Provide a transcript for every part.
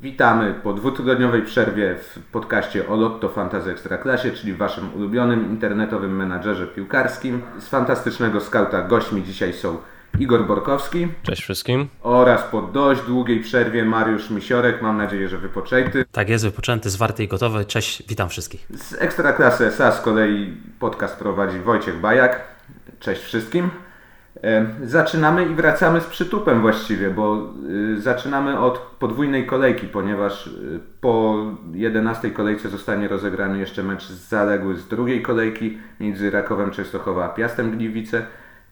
Witamy po dwutygodniowej przerwie w podcaście o Lotto Fantasy Ekstraklasie, czyli waszym ulubionym internetowym menadżerze piłkarskim. Z fantastycznego skauta gośćmi dzisiaj są Igor Borkowski. Cześć wszystkim. Oraz po dość długiej przerwie Mariusz Misiorek. Mam nadzieję, że wypoczęty. Tak jest, wypoczęty, zwarty i gotowy. Cześć, witam wszystkich. Z Ekstraklasy SA z kolei podcast prowadzi Wojciech Bajak. Cześć wszystkim. Zaczynamy i wracamy z przytupem właściwie, bo y, zaczynamy od podwójnej kolejki, ponieważ y, po 11 kolejce zostanie rozegrany jeszcze mecz zaległy z drugiej kolejki między Rakowem Częstochowa a Piastem Gliwice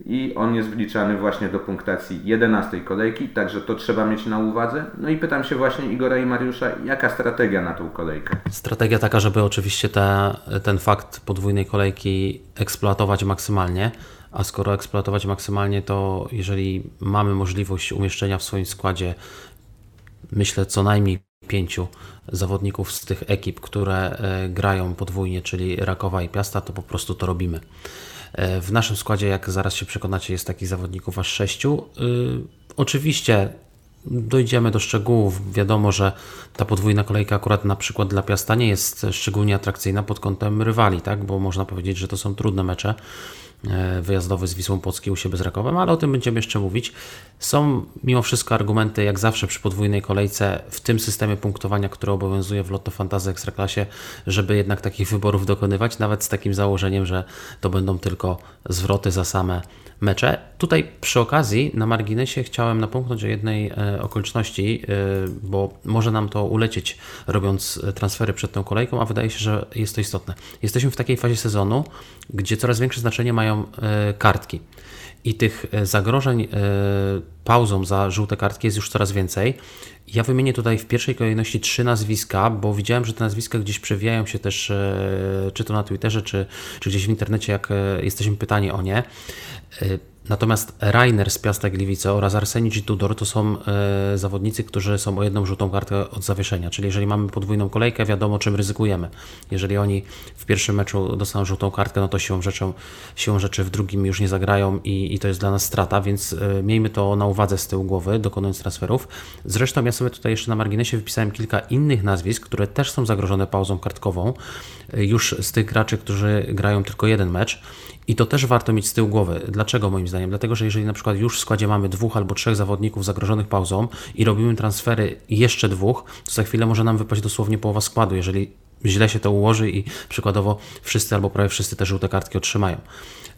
i on jest wliczany właśnie do punktacji 11 kolejki, także to trzeba mieć na uwadze. No i pytam się właśnie Igora i Mariusza, jaka strategia na tą kolejkę? Strategia taka, żeby oczywiście te, ten fakt podwójnej kolejki eksploatować maksymalnie a skoro eksploatować maksymalnie, to jeżeli mamy możliwość umieszczenia w swoim składzie, myślę, co najmniej pięciu zawodników z tych ekip, które e, grają podwójnie, czyli Rakowa i Piasta, to po prostu to robimy. E, w naszym składzie, jak zaraz się przekonacie, jest takich zawodników aż sześciu. E, oczywiście dojdziemy do szczegółów. Wiadomo, że ta podwójna kolejka akurat na przykład dla Piasta nie jest szczególnie atrakcyjna pod kątem rywali, tak? bo można powiedzieć, że to są trudne mecze. E, wyjazdowy z Wisłą Płocki u siebie z Rakowem, ale o tym będziemy jeszcze mówić. Są mimo wszystko argumenty, jak zawsze przy podwójnej kolejce, w tym systemie punktowania, który obowiązuje w Lotto Fantasy Ekstraklasie, żeby jednak takich wyborów dokonywać, nawet z takim założeniem, że to będą tylko zwroty za same mecze. Tutaj przy okazji na marginesie chciałem napomknąć o jednej e, okoliczności, e, bo może nam to ulecieć robiąc transfery przed tą kolejką, a wydaje się, że jest to istotne. Jesteśmy w takiej fazie sezonu, gdzie coraz większe znaczenie mają e, kartki. I tych zagrożeń pauzą za żółte kartki jest już coraz więcej. Ja wymienię tutaj w pierwszej kolejności trzy nazwiska, bo widziałem, że te nazwiska gdzieś przewijają się też, czy to na Twitterze, czy, czy gdzieś w internecie, jak jesteśmy pytani o nie. Y, natomiast Rainer z Piasta Gliwice oraz Arsenicz Tudor to są e, zawodnicy, którzy są o jedną żółtą kartę od zawieszenia. Czyli jeżeli mamy podwójną kolejkę, wiadomo czym ryzykujemy. Jeżeli oni w pierwszym meczu dostaną żółtą kartkę, no to siłą, rzeczą, siłą rzeczy w drugim już nie zagrają i, i to jest dla nas strata, więc e, miejmy to na uwadze z tyłu głowy, dokonując transferów. Zresztą ja sobie tutaj jeszcze na marginesie wypisałem kilka innych nazwisk, które też są zagrożone pauzą kartkową, e, już z tych graczy, którzy grają tylko jeden mecz i to też warto mieć z tyłu głowy. Dlaczego moim zdaniem? Dlatego, że jeżeli na przykład już w składzie mamy dwóch albo trzech zawodników zagrożonych pauzą i robimy transfery jeszcze dwóch, to za chwilę może nam wypaść dosłownie połowa składu, jeżeli źle się to ułoży i przykładowo wszyscy albo prawie wszyscy te żółte kartki otrzymają.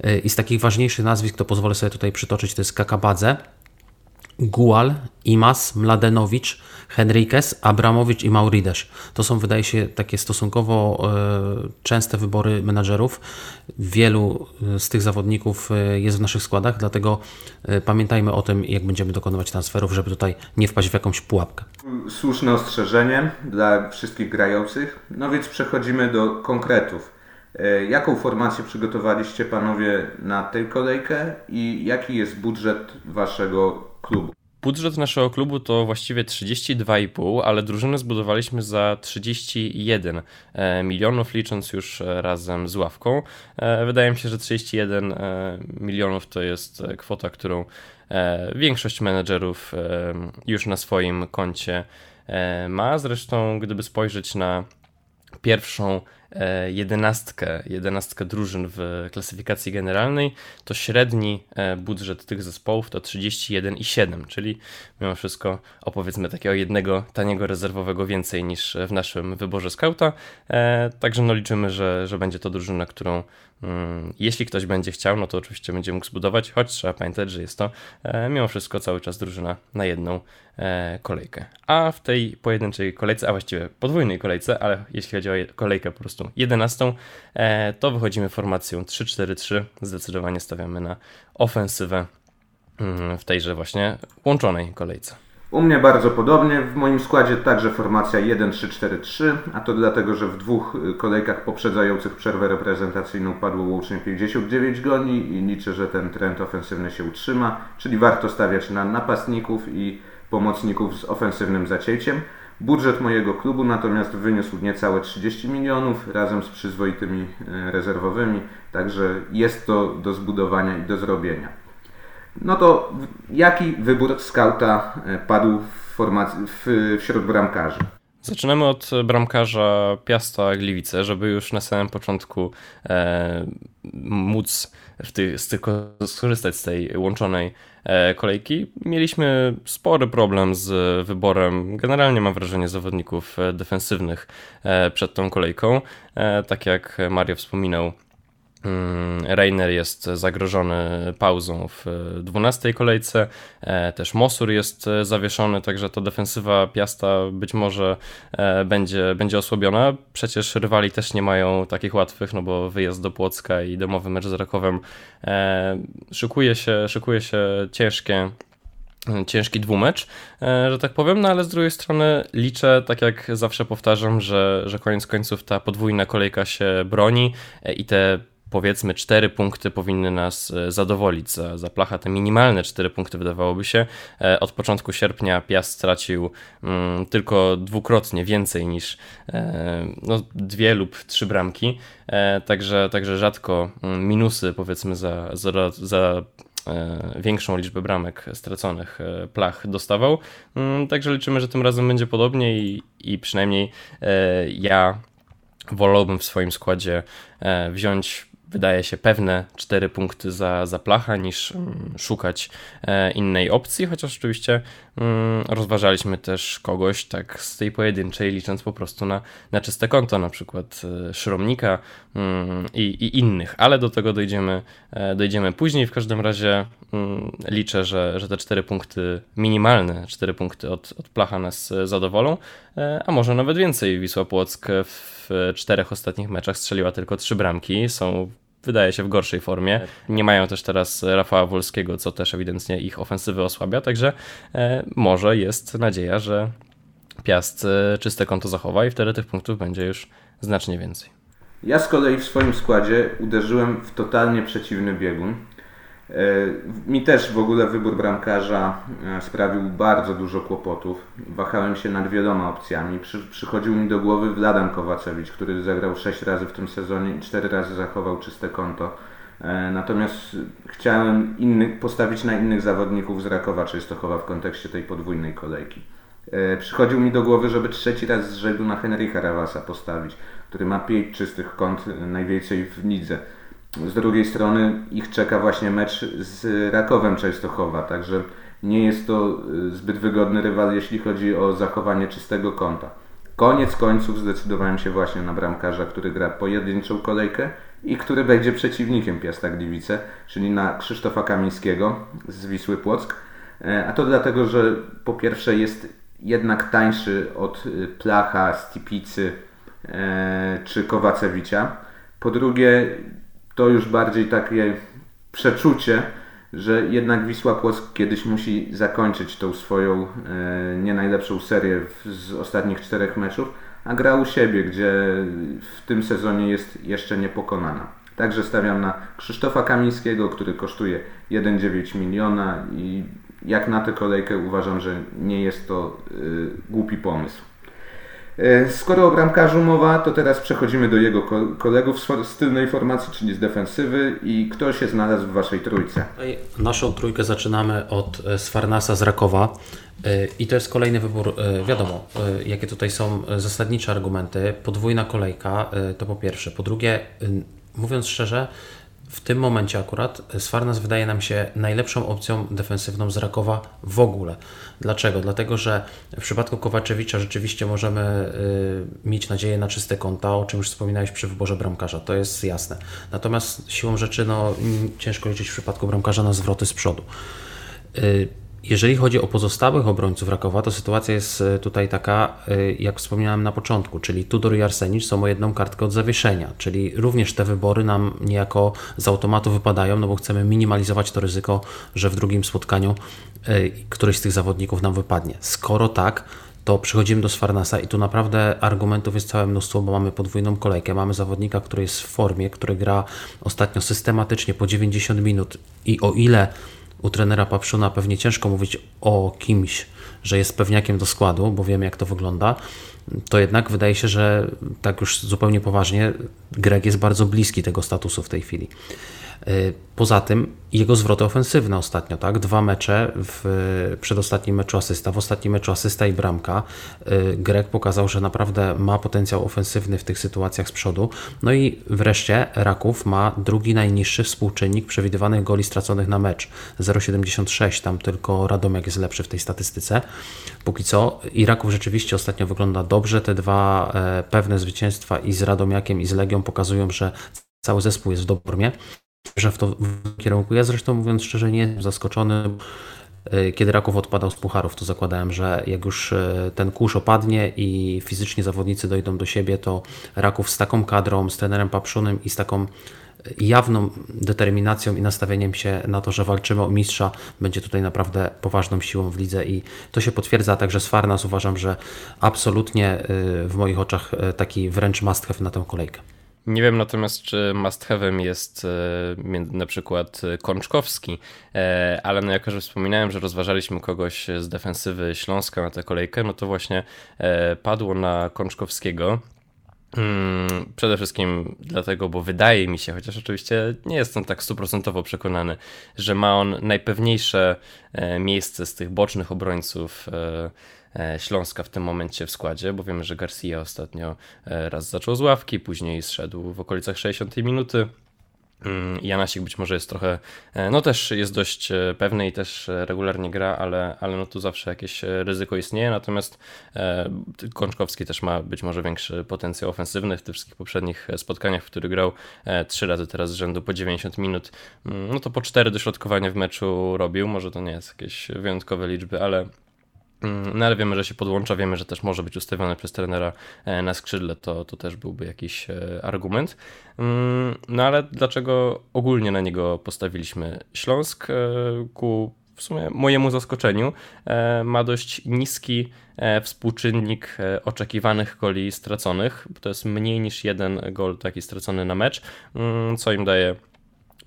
Y, I z takich ważniejszych nazwisk, to pozwolę sobie tutaj przytoczyć, to jest Kakabadze, Gual, Imas, Mladenowicz, Henriquez, Abramowicz i Mauridesz. To są, wydaje się, takie stosunkowo e, częste wybory menadżerów. Wielu e, z tych zawodników e, jest w naszych składach, dlatego pamiętajmy o tym, jak będziemy dokonywać transferów, żeby tutaj nie wpaść w jakąś pułapkę. Słuszne ostrzeżenie dla wszystkich grających. No więc przechodzimy do konkretów. Jaką formację przygotowaliście panowie na tę kolejkę i jaki jest budżet waszego klubu? Budżet naszego klubu to właściwie 32,5, ale drużynę zbudowaliśmy za 31 e, milionów, licząc już e, razem z ławką. E, wydaje mi się, że 31 milionów to jest kwota, którą większość menedżerów już na swoim koncie ma. Zresztą, gdyby spojrzeć na pierwszą jedenastkę, jedenastkę drużyn w klasyfikacji generalnej, to średni e, budżet tych zespołów to 31,7, czyli mimo wszystko opowiedzmy takiego jednego taniego rezerwowego więcej niż w naszym wyborze skauta. E, także no liczymy, że, że będzie to drużyna, którą mm, jeśli ktoś będzie chciał, no to oczywiście będzie mógł zbudować, choć trzeba pamiętać, że jest to mimo wszystko cały czas drużyna na jedną kolejkę. A w tej pojedynczej kolejce, a właściwie podwójnej kolejce, ale jeśli chodzi o kolejkę po prostu 11, e, to wychodzimy formacją 3-4-3. Zdecydowanie stawiamy na ofensywę mm, w tejże właśnie łączonej kolejce. U mnie bardzo podobnie. W moim składzie także formacja 1-3-4-3, a to dlatego, że w dwóch kolejkach poprzedzających przerwę reprezentacyjną padło łącznie 59 goni i liczę, że ten trend ofensywny się utrzyma, czyli warto stawiać na napastników i pomocników z ofensywnym zacięciem. Budżet mojego klubu natomiast wyniósł niecałe 30 milionów razem z przyzwoitymi e, rezerwowymi, także jest to do zbudowania i do zrobienia. No to jaki wybór skauta e, padł formacji, w, wśród bramkarzy. Zaczynamy od bramkarza Piasta Gliwice, żeby już na samym początku e, móc w ty, z tylko skorzystać z tej łączonej e, kolejki. Mieliśmy spory problem z wyborem, generalnie mam wrażenie, zawodników e, defensywnych e, przed tą kolejką. Tak jak Mario wspominał, Reiner jest zagrożony pauzą w 12 kolejce, e, też Mosur jest zawieszony, także ta defensywa Piasta być może e, będzie, będzie osłabiona. Przecież rywali też nie mają takich łatwych, no bo wyjazd do Płocka i domowy mecz z Rakowem e, szykuje się, szykuje się ciężkie ciężki dwumecz, że tak powiem, no ale z drugiej strony liczę, tak jak zawsze powtarzam, że, że koniec końców ta podwójna kolejka się broni i te powiedzmy cztery punkty powinny nas e, zadowolić. Za, za Placha te minimalne cztery punkty wydawałoby się. E, od początku sierpnia Piast stracił mm, tylko dwukrotnie więcej niż e, no, dwie lub trzy bramki, także, także rzadko mm, minusy powiedzmy za, za, za większą liczbę bramek straconych plach dostawał. Mm, także liczymy, że tym razem będzie podobnie i, i przynajmniej ja wolałbym w swoim składzie wziąć wydaje się pewne 4 punkty za, za placha niż mm, szukać e, innej opcji, chociaż oczywiście rozważaliśmy też kogoś tak z tej pojedynczej, licząc po prostu na, na czyste konto, na przykład e, Szromnika mm, i, i innych, ale do tego dojdziemy, e, dojdziemy później. W każdym razie liczę, że, że te 4 punkty, minimalne 4 punkty od, od placha nas zadowolą, a może nawet więcej. Wisła Płock w czterech ostatnich meczach strzeliła tylko trzy bramki. Są wydaje się w gorszej formie. Nie mają też teraz Rafała Wolskiego, co też ewidentnie ich ofensywy osłabia, także e, może jest nadzieja, że Piast e, czyste konto zachowa i wtedy tych punktów będzie już znacznie więcej. Ja z kolei w swoim składzie uderzyłem w totalnie przeciwny biegun. E, mi też w ogóle wybór bramkarza e, sprawił bardzo dużo kłopotów. Wahałem się nad wieloma opcjami. Przy, przychodził mi do głowy Wladan Kowacewicz, który zagrał 6 razy w tym sezonie i 4 razy zachował czyste konto. E, natomiast chciałem inny, postawić na innych zawodników z Rakowa Częstochowa w kontekście tej podwójnej kolejki. Przychodził mi do głowy, żeby trzeci raz z rzędu na Henryka Rawasa postawić, który ma 5 czystych kont, najwięcej w lidze. Z drugiej strony ich czeka właśnie mecz z Rakowem Częstochowa, także nie jest to y, zbyt wygodny rywal, jeśli chodzi o zachowanie czystego kąta. Koniec końców zdecydowałem się właśnie na bramkarza, który gra pojedynczą kolejkę i który będzie przeciwnikiem Piasta Gliwice, czyli na Krzysztofa Kamińskiego z Wisły Płock. E, a to dlatego, że po pierwsze jest jednak tańszy od y, Placha, Stipicy e, czy Kowacewicza. Po drugie to już bardziej takie przeczucie, że jednak Wisła Płock kiedyś musi zakończyć tą swoją e, nie najlepszą serię z ostatnich czterech meczów, a gra u siebie, gdzie w tym sezonie jest jeszcze niepokonana. Także stawiam na Krzysztofa Kamińskiego, który kosztuje 1,9 miliona i jak na tę kolejkę uważam, że nie jest to y, głupi pomysł. E, skoro o bramkarzu mowa, to teraz przechodzimy do jego kolegów z tylnej formacji, czyli z defensywy i kto się znalazł w Waszej trójce? Naszą trójkę zaczynamy od e, Sfarnasa z Rakowa e, i to jest kolejny wybór, wiadomo, jakie tutaj są zasadnicze argumenty. Podwójna kolejka to po pierwsze. Po drugie, mówiąc szczerze, w tym momencie akurat Sfarnas wydaje nam się najlepszą opcją defensywną z Rakowa w ogóle. Dlaczego? Dlatego, że w przypadku Kowaczewicza rzeczywiście możemy y, mieć nadzieję na czyste konta, o czym już wspominałeś przy wyborze bramkarza, to jest jasne. Natomiast siłą rzeczy no, ciężko liczyć w przypadku bramkarza na zwroty z przodu. Y, jeżeli chodzi o pozostałych obrońców Rakowa, to sytuacja jest e, tutaj taka, e, jak wspomniałem na początku, czyli Tudor i Arsenicz są o jedną kartkę od zawieszenia, czyli również te wybory nam niejako z automatu wypadają, no bo chcemy minimalizować to ryzyko, że w drugim spotkaniu e, któryś z tych zawodników nam wypadnie. Skoro tak, to przechodzimy do Sfarnasa i tu naprawdę argumentów jest całe mnóstwo, bo mamy podwójną kolejkę, mamy zawodnika, który jest w formie, który gra ostatnio systematycznie po 90 minut i o ile u trenera Papszuna pewnie ciężko mówić o kimś, że jest pewniakiem do składu, bo wiemy jak to wygląda, to jednak wydaje się, że tak już zupełnie poważnie Greg jest bardzo bliski tego statusu w tej chwili. Poza tym jego zwroty ofensywne ostatnio, tak? Dwa mecze, w przedostatnim meczu asysta, w ostatnim meczu asysta i bramka. Grek pokazał, że naprawdę ma potencjał ofensywny w tych sytuacjach z przodu. No i wreszcie Raków ma drugi najniższy współczynnik przewidywanych goli straconych na mecz. 0,76, tam tylko Radomiak jest lepszy w tej statystyce. Póki co i Raków rzeczywiście ostatnio wygląda dobrze. Te dwa e, pewne zwycięstwa i z Radomiakiem i z Legią pokazują, że cały zespół jest w dobrze że w to kierunku. Ja zresztą mówiąc szczerze nie jestem zaskoczony. E, kiedy Raków odpadał z pucharów, to zakładałem, że jak już e, ten kurz opadnie i fizycznie zawodnicy dojdą do siebie, to Raków z taką kadrą, z trenerem Papszunym i z taką jawną determinacją i nastawieniem się na to, że walczymy o mistrza, będzie tutaj naprawdę poważną siłą w lidze i to się potwierdza także z Farnas. Uważam, że absolutnie w moich oczach taki wręcz must have na tę kolejkę. Nie wiem natomiast, czy must jest y, na przykład Kączkowski, e, ale no jako, że wspominałem, że rozważaliśmy kogoś z defensywy Śląska na tę kolejkę, no to właśnie e, padło na Kączkowskiego. Hmm, przede wszystkim dlatego, bo wydaje mi się, chociaż oczywiście nie jestem tak stuprocentowo przekonany, że ma on najpewniejsze e, miejsce z tych bocznych obrońców e, e, Śląska w tym momencie w składzie, bo wiemy, że Garcia ostatnio raz zaczął z ławki, później zszedł w okolicach 60 minuty. Mm, Janasik być może jest trochę, e, no też jest dość e, pewny i też e, regularnie gra, ale, ale no tu zawsze jakieś ryzyko istnieje, natomiast Kączkowski też ma być może większy potencjał ofensywny w tych wszystkich poprzednich spotkaniach, w których grał trzy razy teraz z rzędu po 90 minut, mm, no to po cztery dośrodkowania w meczu robił, może to nie jest jakieś wyjątkowe liczby, ale no ale wiemy, że się podłącza, wiemy, że też może być ustawiony przez trenera e, na skrzydle, to, to też byłby jakiś e, argument. Mm, no ale dlaczego ogólnie na niego postawiliśmy? Śląsk e, ku w sumie mojemu zaskoczeniu ma dość niski współczynnik oczekiwanych goli straconych. To jest mniej niż jeden gol taki stracony na mecz, mm, co im daje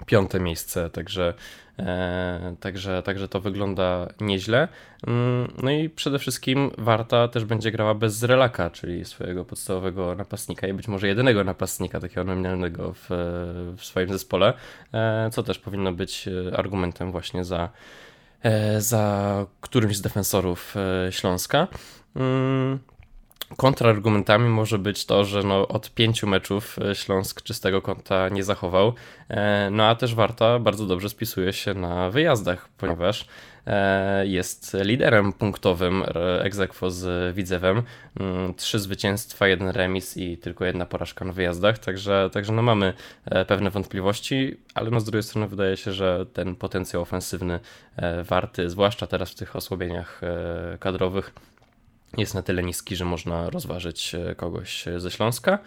piąte miejsce, także E, także, także to wygląda nieźle. Mm, no i przede wszystkim Warta też będzie grała bez Relaka, czyli swojego podstawowego napastnika i być może jedynego napastnika takiego nominalnego w, w swoim zespole, e, co też powinno być argumentem właśnie za, e, za którymś z defensorów Śląska. Kontrargumentami może być to, że no od pięciu meczów e, Śląsk czystego konta nie zachował. E, no a też Warta bardzo dobrze spisuje się na wyjazdach, ponieważ e, jest liderem punktowym egzekwo z Widzewem. Mm, trzy zwycięstwa, jeden remis i tylko jedna porażka na wyjazdach, także, także no mamy pewne wątpliwości, ale no z drugiej strony wydaje się, że ten potencjał ofensywny Warty, zwłaszcza teraz w tych osłabieniach kadrowych, jest na tyle niski, że można rozważyć e, kogoś ze Śląska.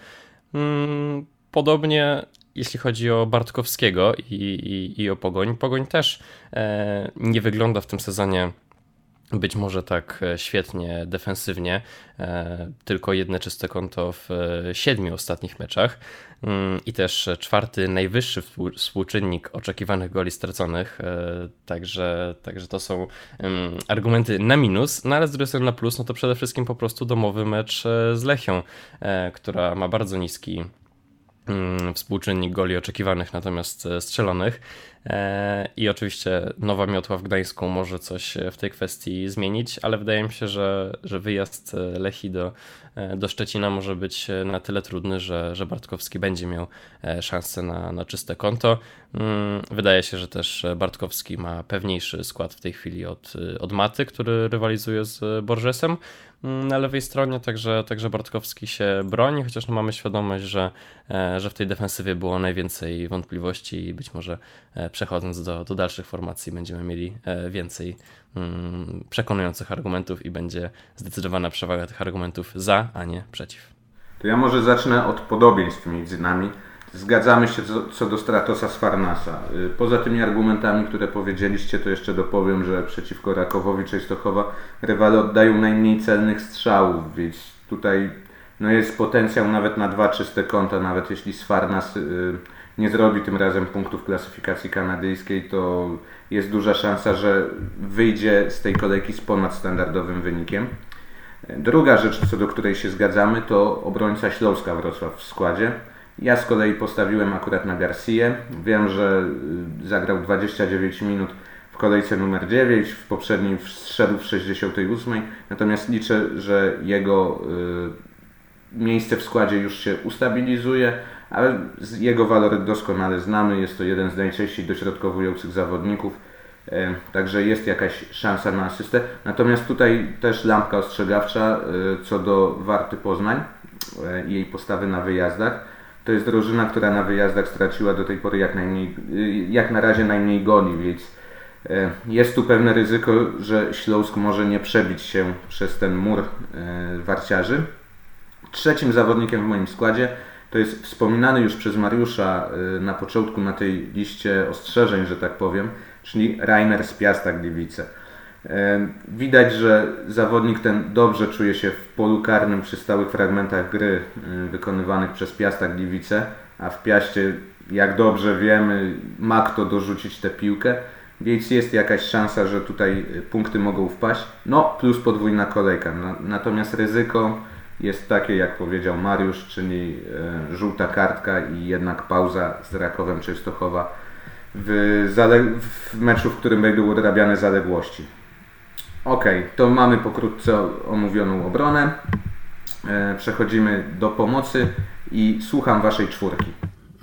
Mm, podobnie jeśli chodzi o Bartkowskiego i, i, i o Pogoń. Pogoń też e, nie wygląda w tym sezonie być może tak e, świetnie defensywnie, e, tylko jedno czyste konto w e, siedmiu ostatnich meczach mm, i też czwarty najwyższy współczynnik oczekiwanych goli straconych, także, także to są argumenty na minus, no ale z drugiej strony na plus, no to przede wszystkim po prostu domowy mecz z Lechią, która ma bardzo niski mm, współczynnik goli oczekiwanych, natomiast strzelonych. E, I oczywiście nowa miotła w Gdańsku może coś w tej kwestii zmienić, ale wydaje mi się, że, że wyjazd Lechi do, e, do Szczecina może być na tyle trudny, że, że Bartkowski będzie miał e, szansę na, na czyste konto. Mm, wydaje się, że też Bartkowski ma pewniejszy skład w tej chwili od, od Maty, który rywalizuje z Borgesem na lewej stronie, także, także Bartkowski się broni, chociaż no mamy świadomość, że, że w tej defensywie było najwięcej wątpliwości i być może przechodząc do, do dalszych formacji będziemy mieli e, więcej mm, przekonujących argumentów i będzie zdecydowana przewaga tych argumentów za, a nie przeciw. To ja może zacznę od podobieństw między nami. Zgadzamy się co, do Stratosa z Farnasa. Y, poza tymi argumentami, które powiedzieliście, to jeszcze dopowiem, że przeciwko Rakowowi Częstochowa rywale oddają najmniej celnych strzałów, więc tutaj no jest potencjał nawet na dwa czyste konta, nawet jeśli z Farnas y, nie zrobi tym razem punktów klasyfikacji kanadyjskiej, to jest duża szansa, że wyjdzie z tej kolejki z ponadstandardowym wynikiem. Druga rzecz, co do której się zgadzamy, to obrońca Śląska Wrocław w składzie. Ja z kolei postawiłem akurat na Garcia. Wiem, że y, zagrał 29 minut w kolejce numer 9, w poprzedniej wszedł w 68, natomiast liczę, że jego y, miejsce w składzie już się ustabilizuje, ale jego walory doskonale znamy. Jest to jeden z najczęściej dośrodkowujących zawodników, e, także jest jakaś szansa na asystę. Natomiast tutaj też lampka ostrzegawcza e, co do Warty Poznań e, i jej postawy na wyjazdach. To jest drużyna, która na wyjazdach straciła do tej pory jak, najmniej, jak na razie najmniej goni, więc jest tu pewne ryzyko, że Śląsk może nie przebić się przez ten mur warciarzy. Trzecim zawodnikiem w moim składzie to jest wspominany już przez Mariusza y, na początku na tej liście ostrzeżeń, że tak powiem, czyli Rainer z Piasta Gliwice. Y, widać, że zawodnik ten dobrze czuje się w polu karnym przy stałych fragmentach gry y, wykonywanych przez Piasta Gliwice, a w Piaście, jak dobrze wiemy, ma kto dorzucić tę piłkę, więc jest jakaś szansa, że tutaj punkty mogą wpaść. No, plus podwójna kolejka. Natomiast ryzyko jest takie, jak powiedział Mariusz, czyli e, żółta kartka i jednak pauza z Rakowem Częstochowa w, w meczu, w którym będą odrabiane zaległości. Ok, to mamy pokrótce omówioną obronę. E, przechodzimy do pomocy i słucham Waszej czwórki.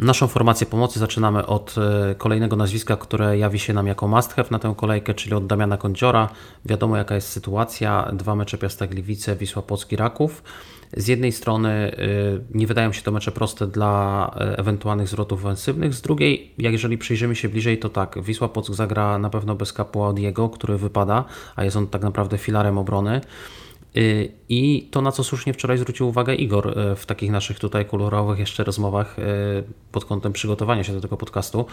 Naszą formację pomocy zaczynamy od e, kolejnego nazwiska, które jawi się nam jako must have na tę kolejkę, czyli od Damiana Kądziora. Wiadomo jaka jest sytuacja. Dwa mecze Piasta Gliwice, Wisła Płocki, Raków. Z jednej strony e, nie wydają się to mecze proste dla e, ewentualnych zwrotów ofensywnych, z drugiej, jak jeżeli przyjrzymy się bliżej, to tak, Wisła Płock zagra na pewno bez kapła Diego, który wypada, a jest on tak naprawdę filarem obrony. Y, I to, na co słusznie wczoraj zwrócił uwagę Igor y, w takich naszych tutaj kolorowych jeszcze rozmowach y, pod kątem przygotowania się do tego podcastu,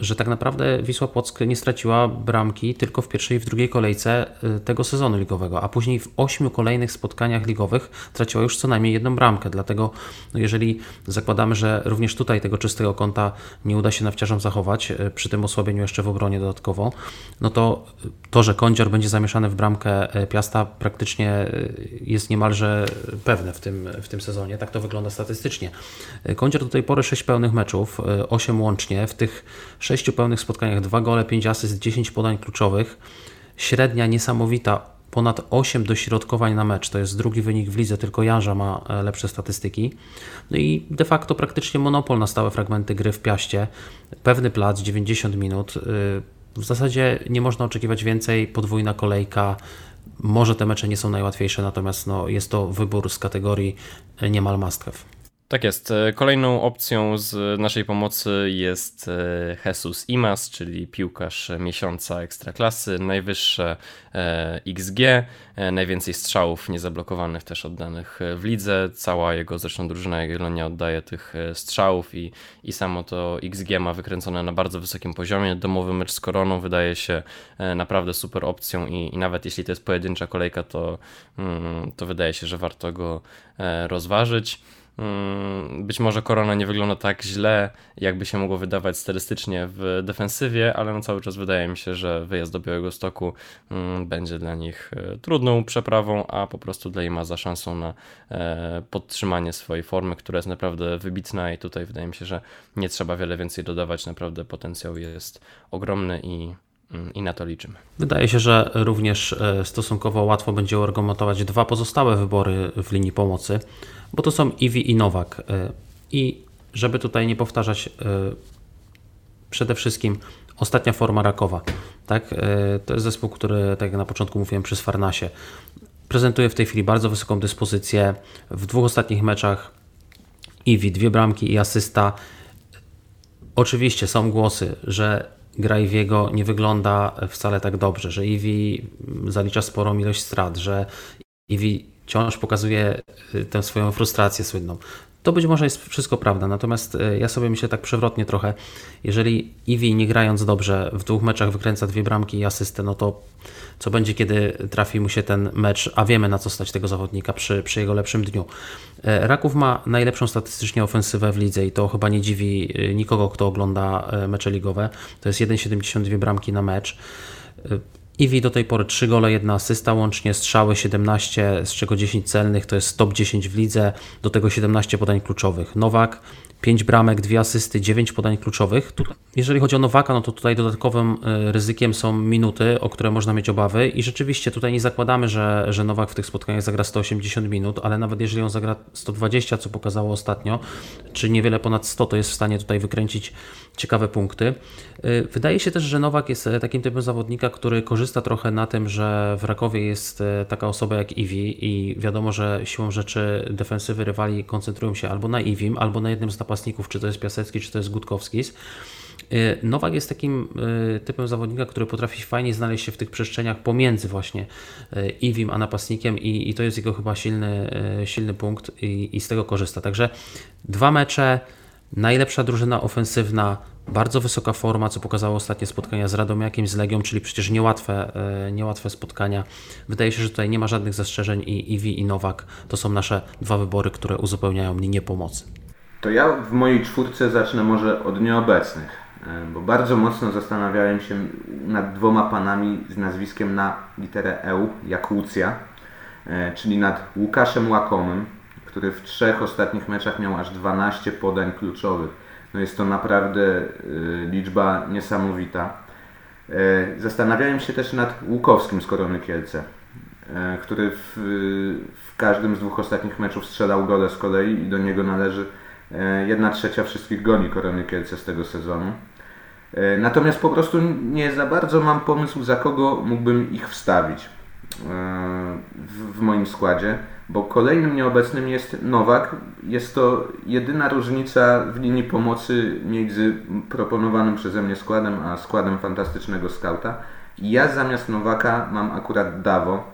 że tak naprawdę Wisła Płock nie straciła bramki tylko w pierwszej i w drugiej kolejce y, tego sezonu ligowego, a później w ośmiu kolejnych spotkaniach ligowych traciła już co najmniej jedną bramkę. Dlatego, no jeżeli zakładamy, że również tutaj tego czystego kąta nie uda się nawciarzom zachować, y, przy tym osłabieniu jeszcze w obronie dodatkowo, no to to, że Kądzior będzie zamieszany w bramkę y, Piasta praktycznie jest niemalże pewne w tym, w tym sezonie. Tak to wygląda statystycznie. Kądzior do tej pory 6 pełnych meczów, 8 łącznie, w tych sześciu pełnych spotkaniach, dwa gole, 5 asyst, 10 podań kluczowych. Średnia niesamowita, ponad 8 dośrodkowań na mecz. To jest drugi wynik w lidze, tylko Jarza ma e, lepsze statystyki. No i de facto praktycznie monopol na stałe fragmenty gry w Piaście. Pewny plac, 90 minut. Y, w zasadzie nie można oczekiwać więcej, podwójna kolejka. Może te mecze nie są najłatwiejsze, natomiast no, jest to wybór z kategorii e, niemal must have. Tak jest. E, kolejną opcją z naszej pomocy jest e, Jesus Imas, czyli piłkarz miesiąca ekstraklasy, najwyższe e, XG, najwięcej strzałów niezablokowanych też oddanych w lidze. Cała jego zresztą drużyna Jagiellonia oddaje tych strzałów i, i samo to XG ma wykręcone na bardzo wysokim poziomie. Domowy mecz z Koroną wydaje się naprawdę super opcją i, i nawet jeśli to jest pojedyncza kolejka, to, mm, to wydaje się, że warto go rozważyć. Mm, być może Korona nie wygląda tak źle, jakby się mogło wydawać statystycznie w defensywie, ale no cały czas wydaje mi się, że wyjazd do Białego Stoku mm, będzie dla nich e, trudną przeprawą, a po prostu dla Ima za szansą na e, podtrzymanie swojej formy, która jest naprawdę wybitna i tutaj wydaje mi się, że nie trzeba wiele więcej dodawać, naprawdę potencjał jest ogromny i i na to liczymy. Wydaje się, że również e, stosunkowo łatwo będzie argumentować dwa pozostałe wybory w linii pomocy bo to są Iwi i Nowak. E, I żeby tutaj nie powtarzać, e, przede wszystkim ostatnia forma Rakowa. Tak? To jest zespół, który, tak jak na początku mówiłem, przy Sfarnasie prezentuje w tej chwili bardzo wysoką dyspozycję. W dwóch ostatnich meczach Iwi, dwie bramki i asysta. Oczywiście są głosy, że gra Iwiego nie wygląda wcale tak dobrze, że Iwi zalicza sporą ilość strat, że Iwi wciąż pokazuje y, tę swoją frustrację słynną. To być może jest wszystko prawda, natomiast y, ja sobie myślę tak przewrotnie trochę. Jeżeli Iwi nie grając dobrze w dwóch meczach wykręca dwie bramki i asystę, no to co będzie, kiedy trafi mu się ten mecz, a wiemy na co stać tego zawodnika przy, przy jego lepszym dniu. E, Raków ma najlepszą statystycznie ofensywę w lidze i to chyba nie dziwi y, nikogo, kto ogląda e, mecze ligowe. To jest 1,72 bramki na mecz. Iwi do tej pory 3 gole, 1 asysta, łącznie strzały 17, z czego 10 celnych, to jest top 10 w lidze, do tego 17 podań kluczowych. Nowak 5 bramek, 2 asysty, 9 podań kluczowych. jeżeli chodzi o Nowaka, no to tutaj dodatkowym e, ryzykiem są minuty, o które można mieć obawy i rzeczywiście tutaj nie zakładamy, że, że Nowak w tych spotkaniach zagra 180 minut, ale nawet jeżeli on zagra 120, co pokazało ostatnio, czy niewiele ponad 100, to jest w stanie tutaj wykręcić ciekawe punkty. E, wydaje się też, że Nowak jest e, takim typem zawodnika, który korzysta trochę na tym, że w Rakowie jest taka osoba jak Iwi i wiadomo, że siłą rzeczy defensywy rywali koncentrują się albo na Iwim, albo na jednym z napastników czy to jest Piasecki, czy to jest Gutkowskis. Y, Nowak jest takim y, typem zawodnika, który potrafi fajnie znaleźć się w tych przestrzeniach pomiędzy właśnie y, Iwim a napastnikiem i, i to jest jego chyba silny, silny punkt i, i z tego korzysta. Także dwa mecze, najlepsza drużyna ofensywna, bardzo wysoka forma, co pokazało ostatnie spotkania z Radomiakiem, z Legią, czyli przecież niełatwe, niełatwe spotkania. Wydaje się, że tutaj nie ma żadnych zastrzeżeń i Iwi i Nowak to są nasze dwa wybory, które uzupełniają linię pomocy. To ja w mojej czwórce zacznę może od nieobecnych, e, bo bardzo mocno zastanawiałem się nad dwoma panami z nazwiskiem na literę E, jak Łucja, e, czyli nad Łukaszem Łakomym, który w trzech ostatnich meczach miał aż 12 podań kluczowych. No jest to naprawdę e, liczba niesamowita. Zastanawiałem się też nad Łukowskim z Korony Kielce, który w, w każdym z dwóch ostatnich meczów strzelał gole z kolei i do niego należy E, jedna trzecia wszystkich goni Korony Kielce z tego sezonu. E, natomiast po prostu nie za bardzo mam pomysł, za kogo mógłbym ich wstawić e, w, w moim składzie, bo kolejnym nieobecnym jest Nowak. Jest to jedyna różnica w linii pomocy między proponowanym przeze mnie składem, a składem fantastycznego skauta. Ja zamiast Nowaka mam akurat Dawo,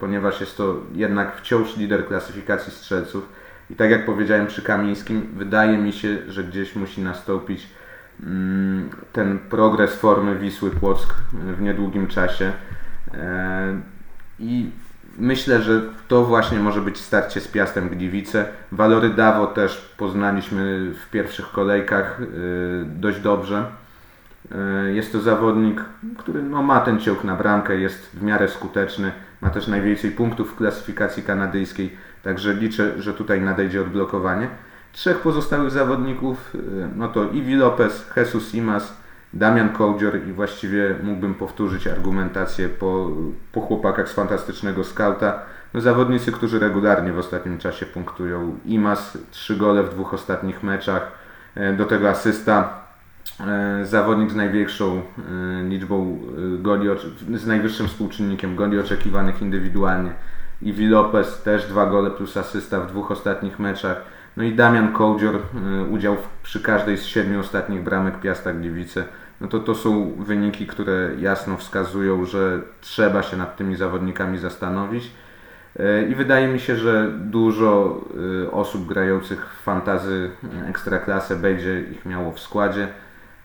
ponieważ jest to jednak wciąż lider klasyfikacji strzelców i tak jak powiedziałem przy Kamińskim, wydaje mi się, że gdzieś musi nastąpić mm, ten progres formy Wisły Płock w niedługim czasie. I myślę, że to właśnie może być starcie z Piastem Gliwice. Walory Dawo też poznaliśmy w pierwszych kolejkach e, dość dobrze. E, jest to zawodnik, który no, ma ten ciąg na bramkę, jest w miarę skuteczny, ma też najwięcej punktów w klasyfikacji kanadyjskiej Także liczę, że tutaj nadejdzie odblokowanie. Trzech pozostałych zawodników, y, no to Iwi Lopez, Jesus Imas, Damian Kołdzior i właściwie mógłbym powtórzyć argumentację po, po chłopakach z fantastycznego skauta. No, zawodnicy, którzy regularnie w ostatnim czasie punktują. Imas, trzy gole w dwóch ostatnich meczach, e, do tego asysta. E, zawodnik z największą e, liczbą goli, z najwyższym współczynnikiem goli oczekiwanych indywidualnie. Iwi Lopez też dwa gole plus asysta w dwóch ostatnich meczach. No i Damian Kołdzior udział przy każdej z siedmiu ostatnich bramek Piasta Gliwice. No to to są wyniki, które jasno wskazują, że trzeba się nad tymi zawodnikami zastanowić. Y, I wydaje mi się, że dużo y, osób grających w fantazy ekstraklasę będzie ich miało w składzie.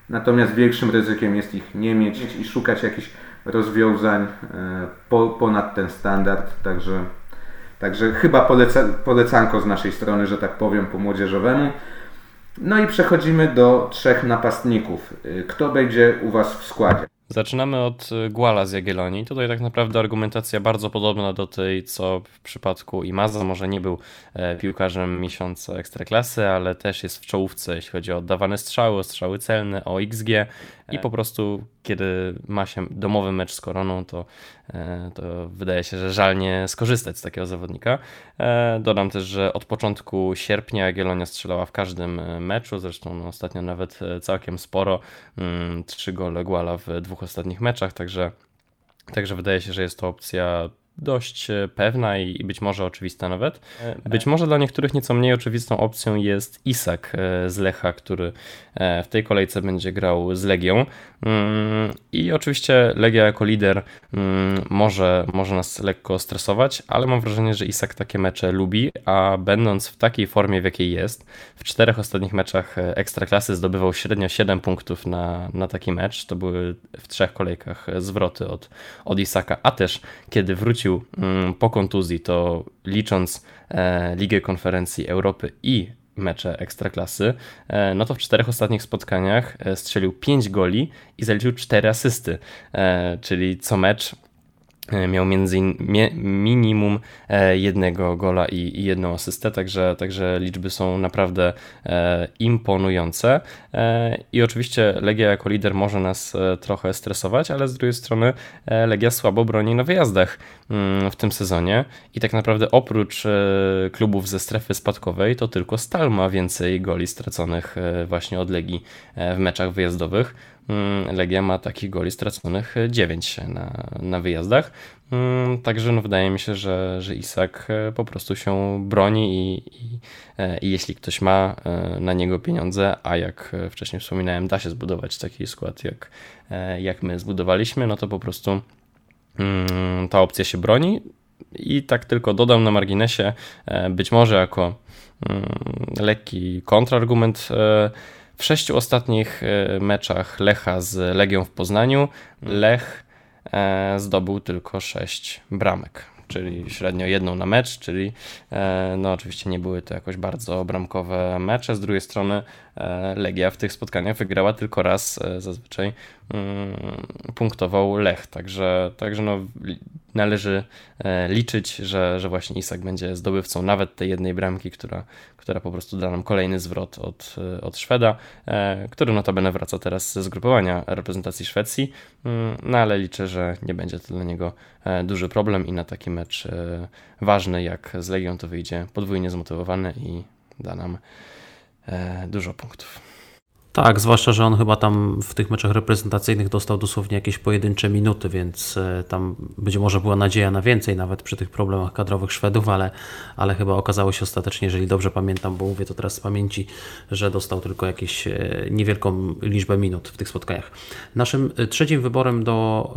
Natomiast większym ryzykiem jest ich nie mieć i szukać jakichś rozwiązań e, po, ponad ten standard, także, także chyba poleca, polecanko z naszej strony, że tak powiem, po młodzieżowemu. No i przechodzimy do trzech napastników. E, kto będzie u Was w składzie? Zaczynamy od y, Guala z Jagiellonii. Tutaj tak naprawdę argumentacja bardzo podobna do tej, co w przypadku Imaza. Może nie był e, piłkarzem miesiąca ekstraklasy, ale też jest w czołówce, jeśli chodzi o oddawane strzały, o strzały celne, o XG i po prostu kiedy ma się domowy mecz z Koroną, to, e, to wydaje się, że żal nie skorzystać z takiego zawodnika. E, dodam też, że od początku sierpnia Jagiellonia strzelała w każdym meczu, zresztą no, ostatnio nawet całkiem sporo. Mm, trzy gole Guala w dwóch ostatnich meczach, także, także wydaje się, że jest to opcja dość e, pewna i być może oczywista nawet. E, być może dla niektórych nieco mniej oczywistą opcją jest Isak e, z Lecha, który w tej kolejce będzie grał z Legią. Mm, I oczywiście Legia jako lider mm, może, może nas lekko stresować, ale mam wrażenie, że Isak takie mecze lubi, a będąc w takiej formie, w jakiej jest, w czterech ostatnich meczach Ekstraklasy zdobywał średnio 7 punktów na, na taki mecz. To były w trzech kolejkach zwroty od, od Isaka, a też kiedy wrócił mm, po kontuzji, to licząc e, Ligę Konferencji Europy i mecze ekstraklasy, no to w czterech ostatnich spotkaniach strzelił 5 goli i zaliczył 4 asysty, czyli co mecz E, miał między innymi minimum e, jednego gola i, jedną asystę, także, także liczby są naprawdę e, imponujące. I oczywiście Legia jako lider może nas trochę stresować, ale z drugiej strony Legia słabo broni na wyjazdach mm, w tym sezonie i tak naprawdę oprócz klubów ze strefy spadkowej, to tylko Stal ma więcej goli straconych właśnie od Legii w meczach wyjazdowych. Mm, Legia ma takich goli straconych 9 na, na wyjazdach. Mm, także no wydaje mi się, że, że Isak e, po prostu się broni i, i, e, i, jeśli ktoś ma e, na niego pieniądze, a jak wcześniej wspominałem, da się zbudować taki skład, jak, jak my zbudowaliśmy, no to po prostu mm, ta opcja się broni. I tak tylko dodam na marginesie, być może jako lekki kontrargument w sześciu ostatnich e, meczach Lecha z Legią w Poznaniu Lech e, zdobył tylko sześć bramek czyli średnio jedną na mecz, czyli e, no oczywiście nie były to jakoś bardzo bramkowe mecze. Z drugiej strony Legia w tych spotkaniach wygrała tylko raz, e, zazwyczaj mm, punktował Lech, także, także no, należy liczyć, że, że właśnie Isak będzie zdobywcą nawet tej jednej bramki, która, która po prostu da nam kolejny zwrot od, od Szweda, który notabene wraca teraz ze zgrupowania reprezentacji Szwecji, mm, no ale liczę, że nie będzie to dla niego duży problem i na takim mecz e, ważny jak z Legią to wyjdzie podwójnie zmotywowany i da nam e, dużo punktów. Tak, zwłaszcza, że on chyba tam w tych meczach reprezentacyjnych dostał dosłownie jakieś pojedyncze minuty, więc e, tam być może była nadzieja na więcej nawet przy tych problemach kadrowych Szwedów, ale, ale chyba okazało się ostatecznie, jeżeli dobrze pamiętam, bo mówię to teraz z pamięci, że dostał tylko jakąś niewielką liczbę minut w tych spotkaniach. Naszym trzecim wyborem do,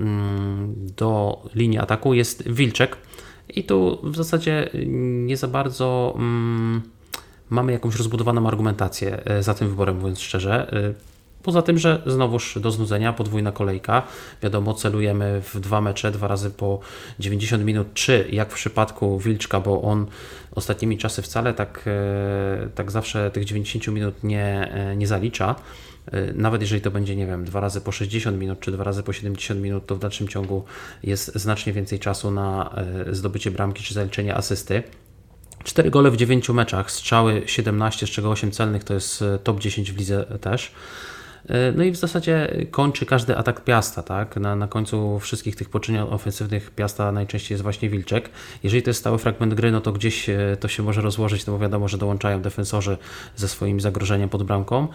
mm, do linii ataku jest Wilczek i tu w zasadzie nie za bardzo... Hmm, mamy jakąś rozbudowaną argumentację e, za tym wyborem, mówiąc szczerze. E, poza tym, że znowuż do znudzenia, podwójna kolejka. Wiadomo, celujemy w dwa mecze, dwa razy po 90 minut, czy jak w przypadku Wilczka, bo on ostatnimi czasy wcale tak, e, tak zawsze tych 90 minut nie, nie zalicza. Nawet jeżeli to będzie, nie wiem, dwa razy po 60 minut, czy dwa razy po 70 minut, to w dalszym ciągu jest znacznie więcej czasu na zdobycie bramki czy zaliczenie asysty. 4 gole w 9 meczach, strzały 17, z czego 8 celnych, to jest e, top 10 w lidze też. E, no i w zasadzie kończy każdy atak Piasta, tak? Na, na końcu wszystkich tych poczynień ofensywnych Piasta najczęściej jest właśnie Wilczek. Jeżeli to jest stały fragment gry, no to gdzieś e, to się może rozłożyć, no bo wiadomo, że dołączają defensorzy ze swoim zagrożeniem pod bramką.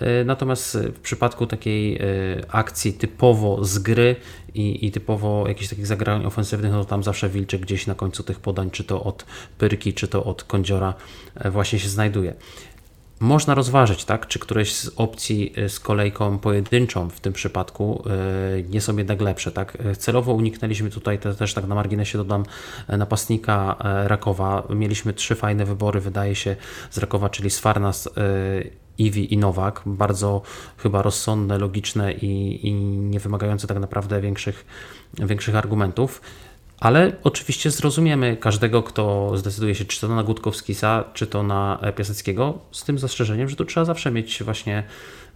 E, natomiast w przypadku takiej akcji typowo z gry i, i typowo jakichś takich zagrań ofensywnych, no to tam zawsze Wilczek gdzieś na końcu tych podań, czy to od Pyrki, czy to od Kądziora właśnie się znajduje. Można rozważyć, tak, czy któreś z opcji y, z kolejką pojedynczą w tym przypadku y, nie są jednak lepsze. Tak? Celowo uniknęliśmy tutaj te, też tak na marginesie dodam e, napastnika e, Rakowa. Mieliśmy trzy fajne wybory, wydaje się, z Rakowa, czyli Sfarnas, e, Iwi i Nowak. Bardzo chyba rozsądne, logiczne i, i nie wymagające tak naprawdę większych, większych argumentów. Ale oczywiście zrozumiemy każdego, kto zdecyduje się, czy to na Gutkowskisa, czy to na Piaseckiego, z tym zastrzeżeniem, że tu trzeba zawsze mieć właśnie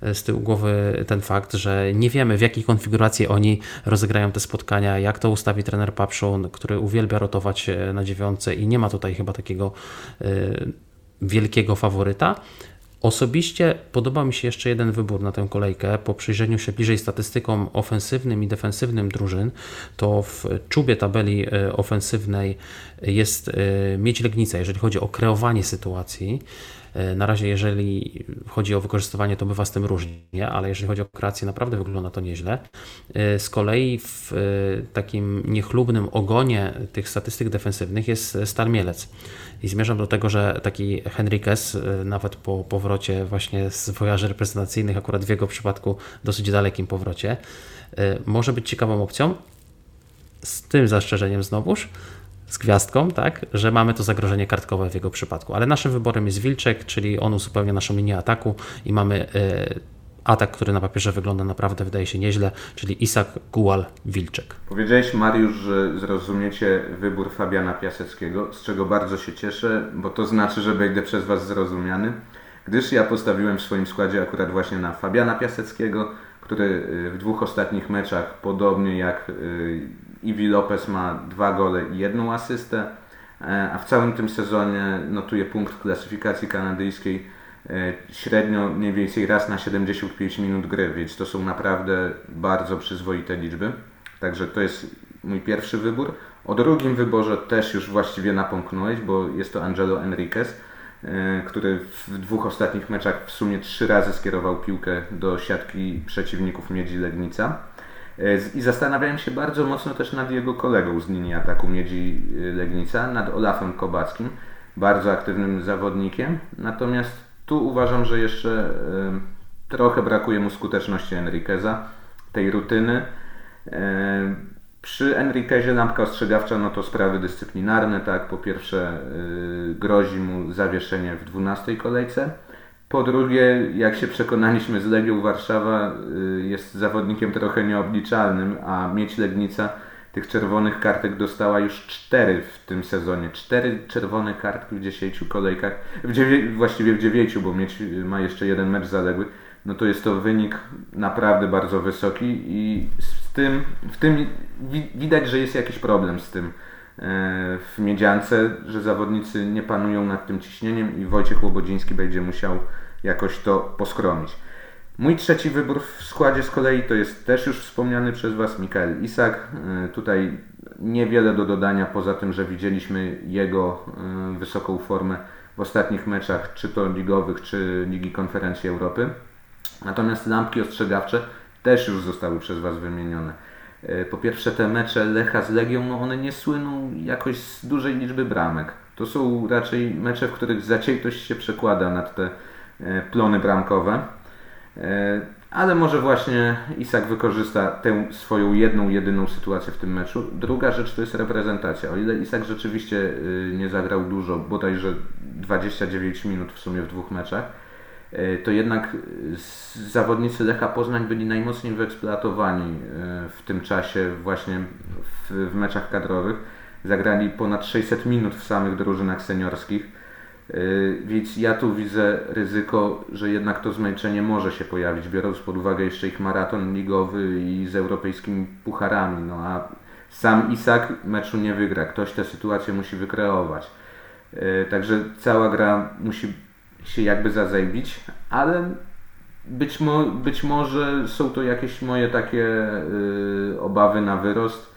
e, z tyłu głowy ten fakt, że nie wiemy w jakiej konfiguracji oni rozegrają te spotkania, jak to ustawi trener Papszun, który uwielbia rotować e, na dziewiątce i nie ma tutaj chyba takiego e, wielkiego faworyta. Osobiście podoba mi się jeszcze jeden wybór na tę kolejkę. Po przyjrzeniu się bliżej statystykom ofensywnym i defensywnym drużyn, to w czubie tabeli e, ofensywnej jest e, Miedź Legnica, jeżeli chodzi o kreowanie sytuacji. E, na razie, jeżeli chodzi o wykorzystywanie, to bywa z tym różnie, ale jeżeli chodzi o kreację, naprawdę wygląda to nieźle. Z kolei w takim niechlubnym ogonie tych statystyk defensywnych jest Stal Mielec. I zmierzam do tego, że taki Henriquez, nawet po powrocie właśnie z wojaży reprezentacyjnych, akurat w jego przypadku dosyć dalekim powrocie, może być ciekawą opcją. Z tym zastrzeżeniem znowuż, z gwiazdką, tak, że mamy to zagrożenie kartkowe w jego przypadku. Ale naszym wyborem jest Wilczek, czyli on uzupełnia naszą linię ataku i mamy y, atak, który na papierze wygląda naprawdę, wydaje się nieźle, czyli Isak, Gual, Wilczek. Powiedziałeś Mariusz, że zrozumiecie wybór Fabiana Piaseckiego, z czego bardzo się cieszę, bo to znaczy, że będę przez Was zrozumiany, gdyż ja postawiłem w swoim składzie akurat właśnie na Fabiana Piaseckiego, który y, w dwóch ostatnich meczach, podobnie jak y, Iwi Lopez ma dwa gole i jedną asystę, e, a w całym tym sezonie notuje punkt klasyfikacji kanadyjskiej e, średnio mniej więcej raz na 75 minut gry, więc to są naprawdę bardzo przyzwoite liczby. Także to jest mój pierwszy wybór. O drugim wyborze też już właściwie napomknąłeś, bo jest to Angelo Enriquez, e, który w dwóch ostatnich meczach w sumie trzy razy skierował piłkę do siatki przeciwników Miedzi Legnica. E, I zastanawiałem się bardzo mocno też nad jego kolegą z linii ataku Miedzi e, Legnica, nad Olafem Kobackim, bardzo aktywnym zawodnikiem. Natomiast tu uważam, że jeszcze trochę brakuje mu skuteczności Enriqueza, tej rutyny. Przy Enriquezie lampka ostrzegawcza no to sprawy dyscyplinarne, tak. Po pierwsze grozi mu zawieszenie w 12 kolejce. Po drugie, jak się przekonaliśmy z Legią Warszawa, y, jest zawodnikiem trochę nieobliczalnym, a mieć Legnica tych czerwonych kartek dostała już cztery w tym sezonie. Cztery czerwone kartki w dziesięciu kolejkach, w dziewię- właściwie w dziewięciu, bo mieć ma jeszcze jeden mecz zaległy. No to jest to wynik naprawdę bardzo wysoki i z tym, w tym widać, że jest jakiś problem z tym e, w Miedziance, że zawodnicy nie panują nad tym ciśnieniem i Wojciech Łobodziński będzie musiał jakoś to poskromić. Mój trzeci wybór w składzie z kolei to jest też już wspomniany przez Was Mikael Isak. E, tutaj niewiele do dodania poza tym, że widzieliśmy jego e, wysoką formę w ostatnich meczach, czy to ligowych, czy Ligi Konferencji Europy. Natomiast lampki ostrzegawcze też już zostały przez Was wymienione. E, po pierwsze te mecze Lecha z Legią, no one nie słyną jakoś z dużej liczby bramek. To są raczej mecze, w których zaciętość się przekłada nad te plony bramkowe. E, ale może właśnie Isak wykorzysta tę swoją jedną, jedyną sytuację w tym meczu. Druga rzecz to jest reprezentacja. O ile Isak rzeczywiście y, nie zagrał dużo, bodajże 29 minut w sumie w dwóch meczach, e, to jednak zawodnicy Lecha Poznań byli najmocniej wyeksploatowani w tym czasie właśnie w, w meczach kadrowych. Zagrali ponad 600 minut w samych drużynach seniorskich więc ja tu widzę ryzyko, że jednak to zmęczenie może się pojawić, biorąc pod uwagę jeszcze ich maraton ligowy i z europejskimi pucharami. No a sam Isak meczu nie wygra, ktoś tę sytuację musi wykreować. Yy, także cała gra musi się jakby zazębić, ale być, mo być może są to jakieś moje takie yy, obawy na wyrost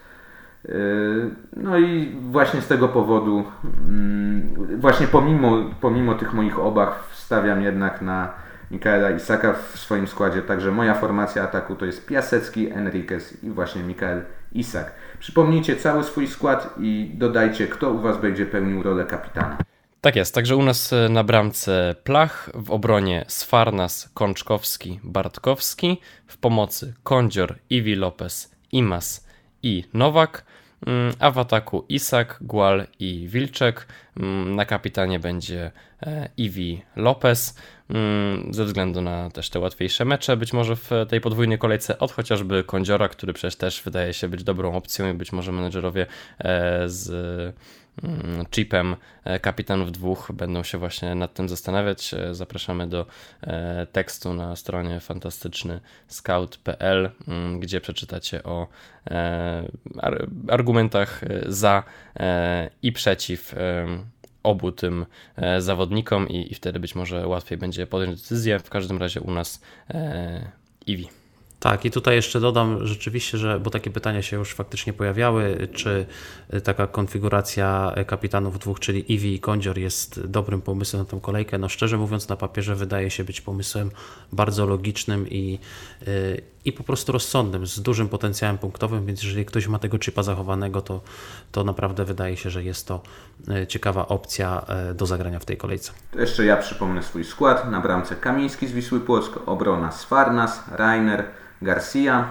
no i właśnie z tego powodu, mm, właśnie pomimo, pomimo tych moich obaw, stawiam jednak na Mikaela Isaka w swoim składzie. Także moja formacja ataku to jest Piasecki, Enriquez i właśnie Mikael Isak. Przypomnijcie cały swój skład i dodajcie, kto u Was będzie pełnił rolę kapitana. Tak jest, także u nas e, na bramce Plach, w obronie Sfarnas, Kączkowski, Bartkowski, w pomocy Kondzior, Iwi Lopez, Imas i Nowak. Mm, a w ataku Isak, Gual i Wilczek. Mm, na kapitanie będzie e, Iwi Lopez, ze względu na też te łatwiejsze mecze, być może w tej podwójnej kolejce od chociażby Kądziora, który przecież też wydaje się być dobrą opcją i być może menedżerowie e, z Mm, chipem e, kapitanów dwóch będą się właśnie nad tym zastanawiać. E, zapraszamy do tekstu na stronie fantastyczny scout.pl, mm, gdzie przeczytacie o argumentach za i przeciw obu tym zawodnikom i, i wtedy być może łatwiej będzie podjąć decyzję. W każdym razie u nas Iwi. Tak, i tutaj jeszcze dodam rzeczywiście, że, bo takie pytania się już faktycznie pojawiały, czy taka konfiguracja kapitanów dwóch, czyli Iwi i Kondzior jest dobrym pomysłem na tę kolejkę. No szczerze mówiąc, na papierze wydaje się być pomysłem bardzo logicznym i, i po prostu rozsądnym, z dużym potencjałem punktowym, więc jeżeli ktoś ma tego chipa zachowanego, to, to naprawdę wydaje się, że jest to ciekawa opcja do zagrania w tej kolejce. To jeszcze ja przypomnę swój skład. Na bramce Kamiński z Wisły Płock, obrona Sfarnas, Rainer, Garcia,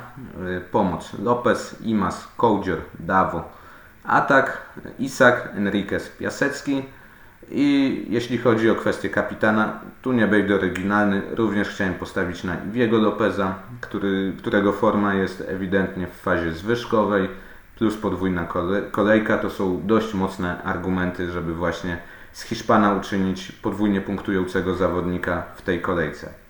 y, pomoc Lopez, Imas, Kołdzior, Dawo, atak Isak, Enriquez, Piasecki, I jeśli chodzi o kwestię kapitana, tu nie będę oryginalny. Również chciałem postawić na Iwiego Lopeza, który, którego forma jest ewidentnie w fazie zwyżkowej, plus podwójna kolejka. To są dość mocne argumenty, żeby właśnie z Hiszpana uczynić podwójnie punktującego zawodnika w tej kolejce.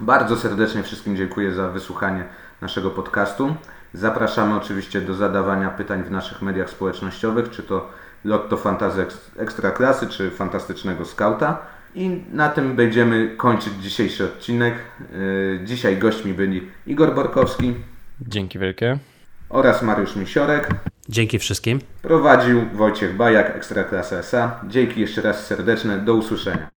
Bardzo serdecznie wszystkim dziękuję za wysłuchanie naszego podcastu. Zapraszamy oczywiście do zadawania pytań w naszych mediach społecznościowych, czy to Lotto Fantazy Ekstraklasy, czy Fantastycznego Skauta. I na tym będziemy kończyć dzisiejszy odcinek. Yy, dzisiaj gośćmi byli Igor Borkowski. Dzięki wielkie. Oraz Mariusz Misiorek. Dzięki wszystkim. Prowadził Wojciech Bajak, Ekstraklasa SA. Dzięki jeszcze raz serdeczne. Do usłyszenia.